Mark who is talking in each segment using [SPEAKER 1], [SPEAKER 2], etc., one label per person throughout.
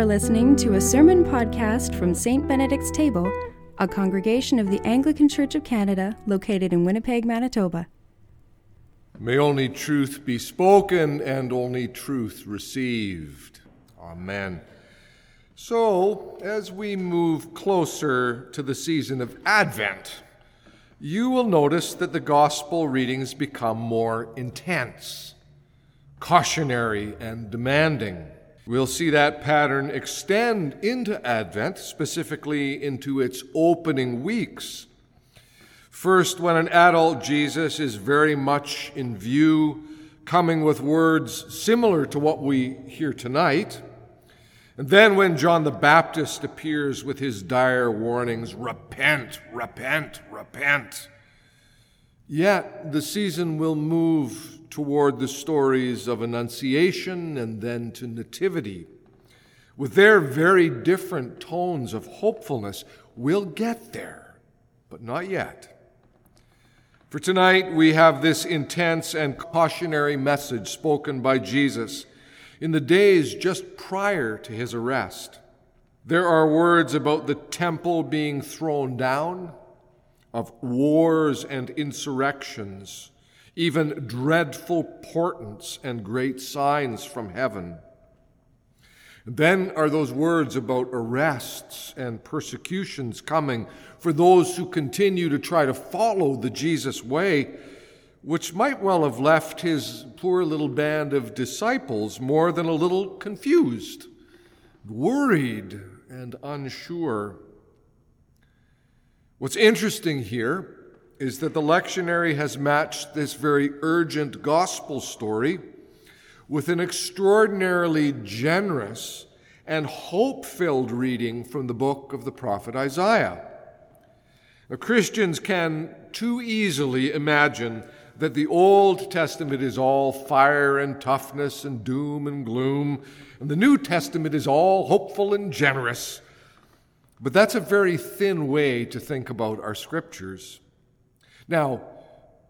[SPEAKER 1] are listening to a sermon podcast from St. Benedict's Table, a congregation of the Anglican Church of Canada located in Winnipeg, Manitoba.
[SPEAKER 2] May only truth be spoken and only truth received. Amen. So, as we move closer to the season of Advent, you will notice that the gospel readings become more intense, cautionary, and demanding. We'll see that pattern extend into Advent, specifically into its opening weeks. First, when an adult Jesus is very much in view, coming with words similar to what we hear tonight. And then, when John the Baptist appears with his dire warnings repent, repent, repent. Yet, the season will move toward the stories of Annunciation and then to Nativity. With their very different tones of hopefulness, we'll get there, but not yet. For tonight, we have this intense and cautionary message spoken by Jesus in the days just prior to his arrest. There are words about the temple being thrown down, of wars and insurrections, even dreadful portents and great signs from heaven. Then are those words about arrests and persecutions coming for those who continue to try to follow the Jesus way, which might well have left his poor little band of disciples more than a little confused, worried, and unsure. What's interesting here is that the lectionary has matched this very urgent gospel story with an extraordinarily generous and hope filled reading from the book of the prophet Isaiah. Now, Christians can too easily imagine that the Old Testament is all fire and toughness and doom and gloom, and the New Testament is all hopeful and generous. But that's a very thin way to think about our scriptures. Now,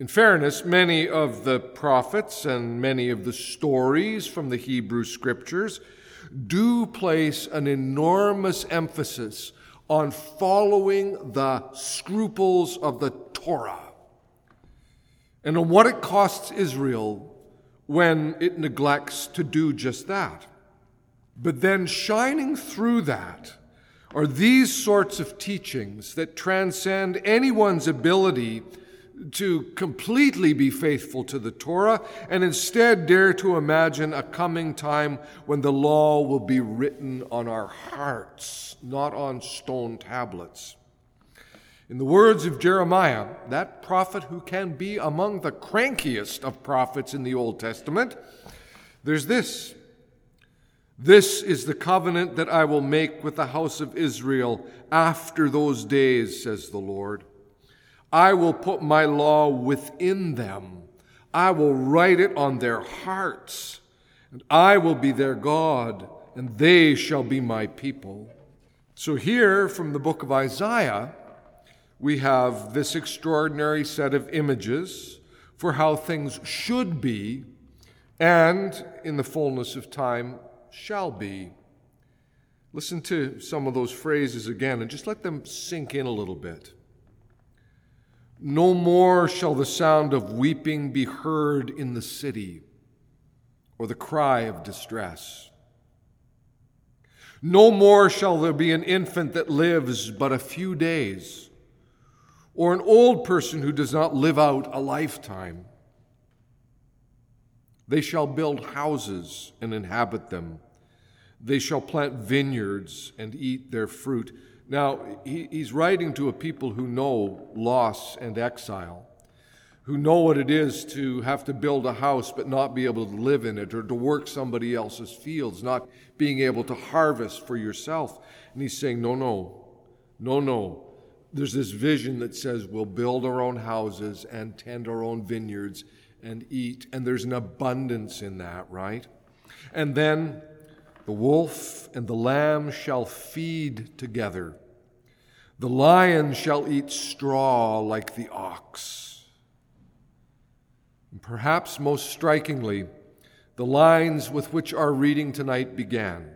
[SPEAKER 2] in fairness, many of the prophets and many of the stories from the Hebrew scriptures do place an enormous emphasis on following the scruples of the Torah and on what it costs Israel when it neglects to do just that. But then, shining through that, are these sorts of teachings that transcend anyone's ability to completely be faithful to the Torah and instead dare to imagine a coming time when the law will be written on our hearts, not on stone tablets. In the words of Jeremiah, that prophet who can be among the crankiest of prophets in the Old Testament, there's this. This is the covenant that I will make with the house of Israel after those days, says the Lord. I will put my law within them. I will write it on their hearts, and I will be their God, and they shall be my people. So, here from the book of Isaiah, we have this extraordinary set of images for how things should be and, in the fullness of time, shall be. Listen to some of those phrases again and just let them sink in a little bit. No more shall the sound of weeping be heard in the city, or the cry of distress. No more shall there be an infant that lives but a few days, or an old person who does not live out a lifetime. They shall build houses and inhabit them. They shall plant vineyards and eat their fruit. Now, he, he's writing to a people who know loss and exile, who know what it is to have to build a house but not be able to live in it, or to work somebody else's fields, not being able to harvest for yourself. And he's saying, No, no, no, no. There's this vision that says we'll build our own houses and tend our own vineyards and eat, and there's an abundance in that, right? And then the wolf and the lamb shall feed together. The lion shall eat straw like the ox. And perhaps most strikingly, the lines with which our reading tonight began.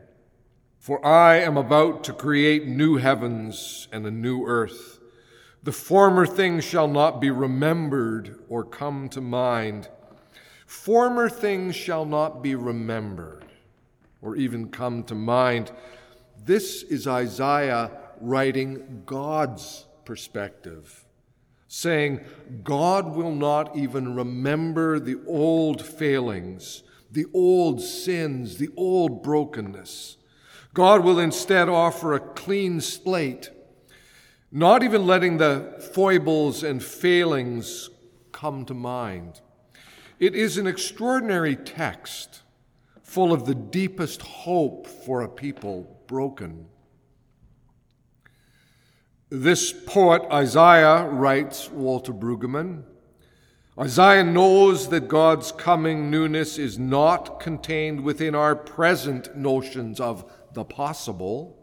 [SPEAKER 2] For I am about to create new heavens and a new earth. The former things shall not be remembered or come to mind. Former things shall not be remembered or even come to mind. This is Isaiah writing God's perspective, saying, God will not even remember the old failings, the old sins, the old brokenness. God will instead offer a clean slate, not even letting the foibles and failings come to mind. It is an extraordinary text full of the deepest hope for a people broken. This poet Isaiah, writes Walter Brueggemann, Isaiah knows that God's coming newness is not contained within our present notions of the possible.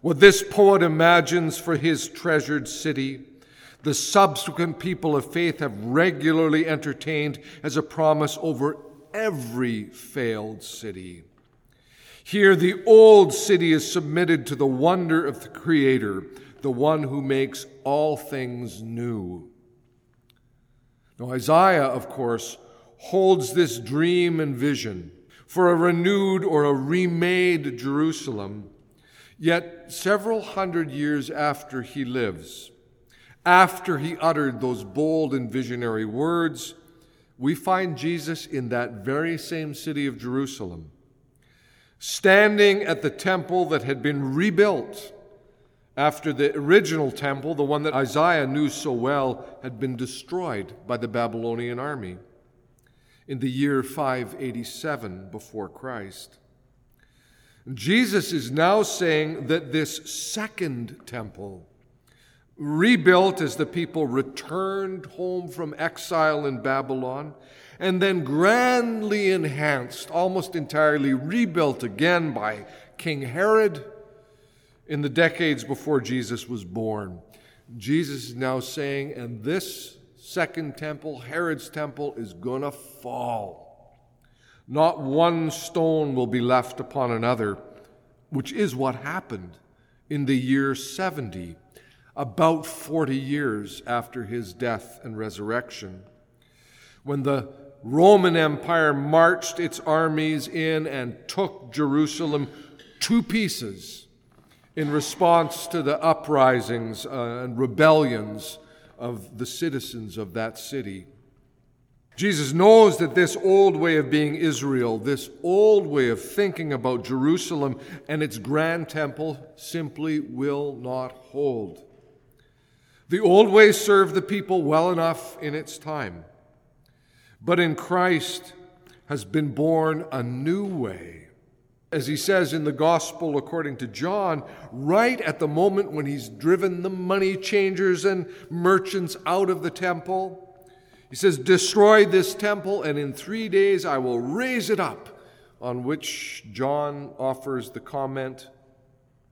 [SPEAKER 2] What this poet imagines for his treasured city, the subsequent people of faith have regularly entertained as a promise over every failed city. Here, the old city is submitted to the wonder of the Creator, the one who makes all things new. Now, Isaiah, of course, holds this dream and vision for a renewed or a remade Jerusalem, yet several hundred years after he lives, after he uttered those bold and visionary words, we find Jesus in that very same city of Jerusalem, standing at the temple that had been rebuilt after the original temple, the one that Isaiah knew so well, had been destroyed by the Babylonian army in the year 587 before Christ. Jesus is now saying that this second temple, rebuilt as the people returned home from exile in Babylon, and then grandly enhanced, almost entirely rebuilt again by King Herod in the decades before Jesus was born. Jesus is now saying, and this second temple, Herod's temple, is going to fall. Not one stone will be left upon another, which is what happened in the year 70, about 40 years after his death and resurrection. When the Roman Empire marched its armies in and took Jerusalem to pieces in response to the uprisings uh, and rebellions of the citizens of that city. Jesus knows that this old way of being Israel, this old way of thinking about Jerusalem and its grand temple, simply will not hold. The old way served the people well enough in its time, but in Christ has been born a new way as he says in the Gospel according to John, right at the moment when he's driven the money changers and merchants out of the temple. He says, Destroy this temple, and in three days I will raise it up. On which John offers the comment,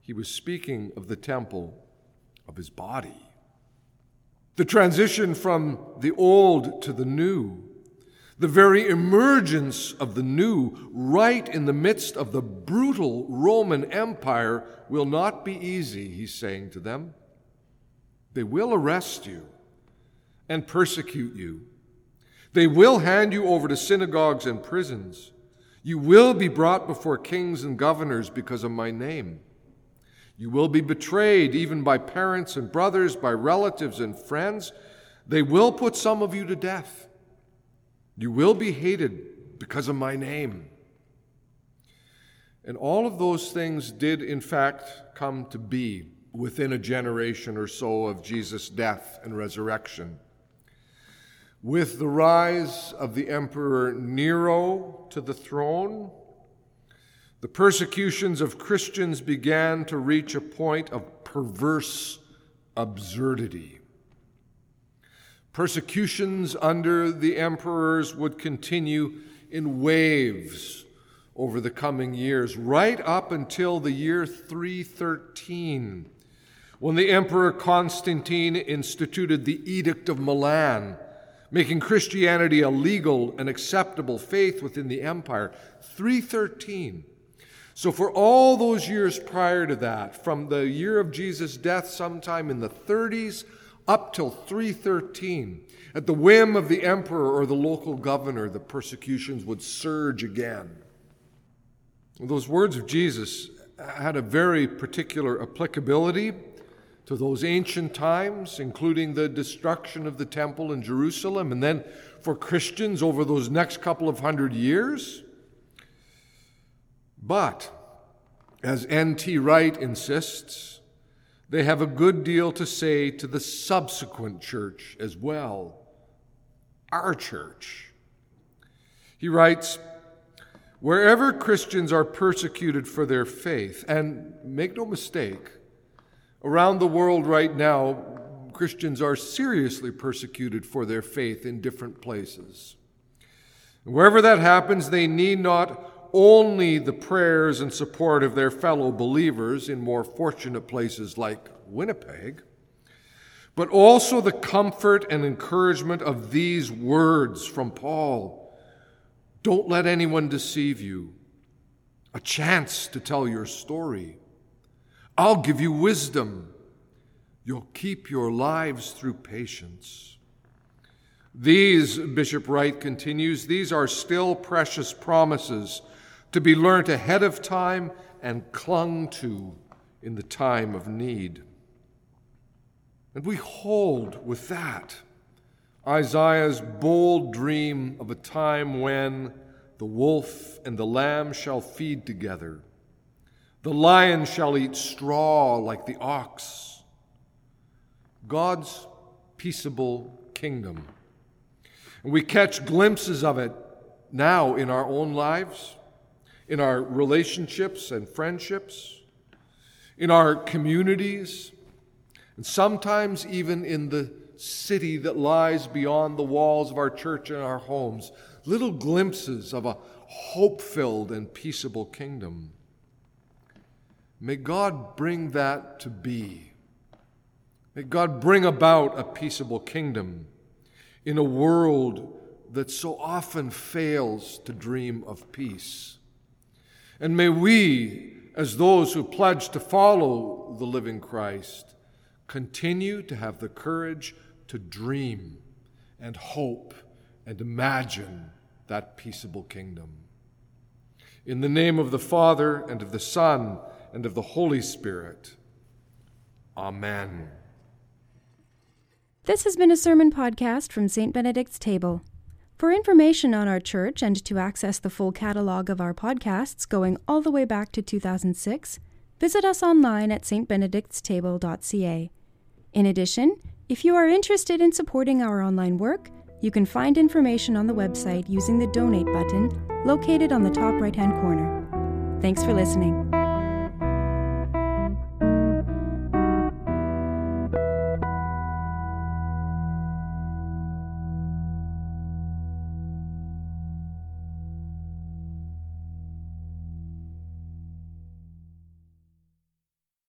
[SPEAKER 2] he was speaking of the temple of his body. The transition from the old to the new the very emergence of the new, right in the midst of the brutal Roman Empire, will not be easy, he's saying to them. They will arrest you and persecute you. They will hand you over to synagogues and prisons. You will be brought before kings and governors because of my name. You will be betrayed even by parents and brothers, by relatives and friends. They will put some of you to death. You will be hated because of my name. And all of those things did, in fact, come to be within a generation or so of Jesus' death and resurrection. With the rise of the Emperor Nero to the throne, the persecutions of Christians began to reach a point of perverse absurdity. Persecutions under the emperors would continue in waves over the coming years, right up until the year 313, when the Emperor Constantine instituted the Edict of Milan, making Christianity a legal and acceptable faith within the empire. 313. So, for all those years prior to that, from the year of Jesus' death, sometime in the 30s, up till 313, at the whim of the emperor or the local governor, the persecutions would surge again. Those words of Jesus had a very particular applicability to those ancient times, including the destruction of the temple in Jerusalem, and then for Christians over those next couple of hundred years. But, as N.T. Wright insists, they have a good deal to say to the subsequent church as well, our church. He writes, Wherever Christians are persecuted for their faith, and make no mistake, Around the world right now, Christians are seriously persecuted for their faith in different places. Wherever that happens, they need not only the prayers and support of their fellow believers in more fortunate places like Winnipeg, but also the comfort and encouragement of these words from Paul Don't let anyone deceive you. A chance to tell your story. I'll give you wisdom. You'll keep your lives through patience. These, Bishop Wright continues, these are still precious promises to be learnt ahead of time and clung to in the time of need. And we hold with that Isaiah's bold dream of a time when the wolf and the lamb shall feed together the lion shall eat straw like the ox. God's peaceable kingdom. And we catch glimpses of it now in our own lives, in our relationships and friendships, in our communities, and sometimes even in the city that lies beyond the walls of our church and our homes. Little glimpses of a hope filled and peaceable kingdom. May God bring that to be. May God bring about a peaceable kingdom in a world that so often fails to dream of peace. And may we, as those who pledge to follow the living Christ, continue to have the courage to dream and hope and imagine that peaceable kingdom. In the name of the Father, and of the Son, and of the Holy Spirit. Amen.
[SPEAKER 1] This has been a sermon podcast from St. Benedict's Table. For information on our church and to access the full catalog of our podcasts going all the way back to 2006, visit us online at stbenedictstable.ca. In addition, if you are interested in supporting our online work, you can find information on the website using the donate button located on the top right hand corner. Thanks for listening.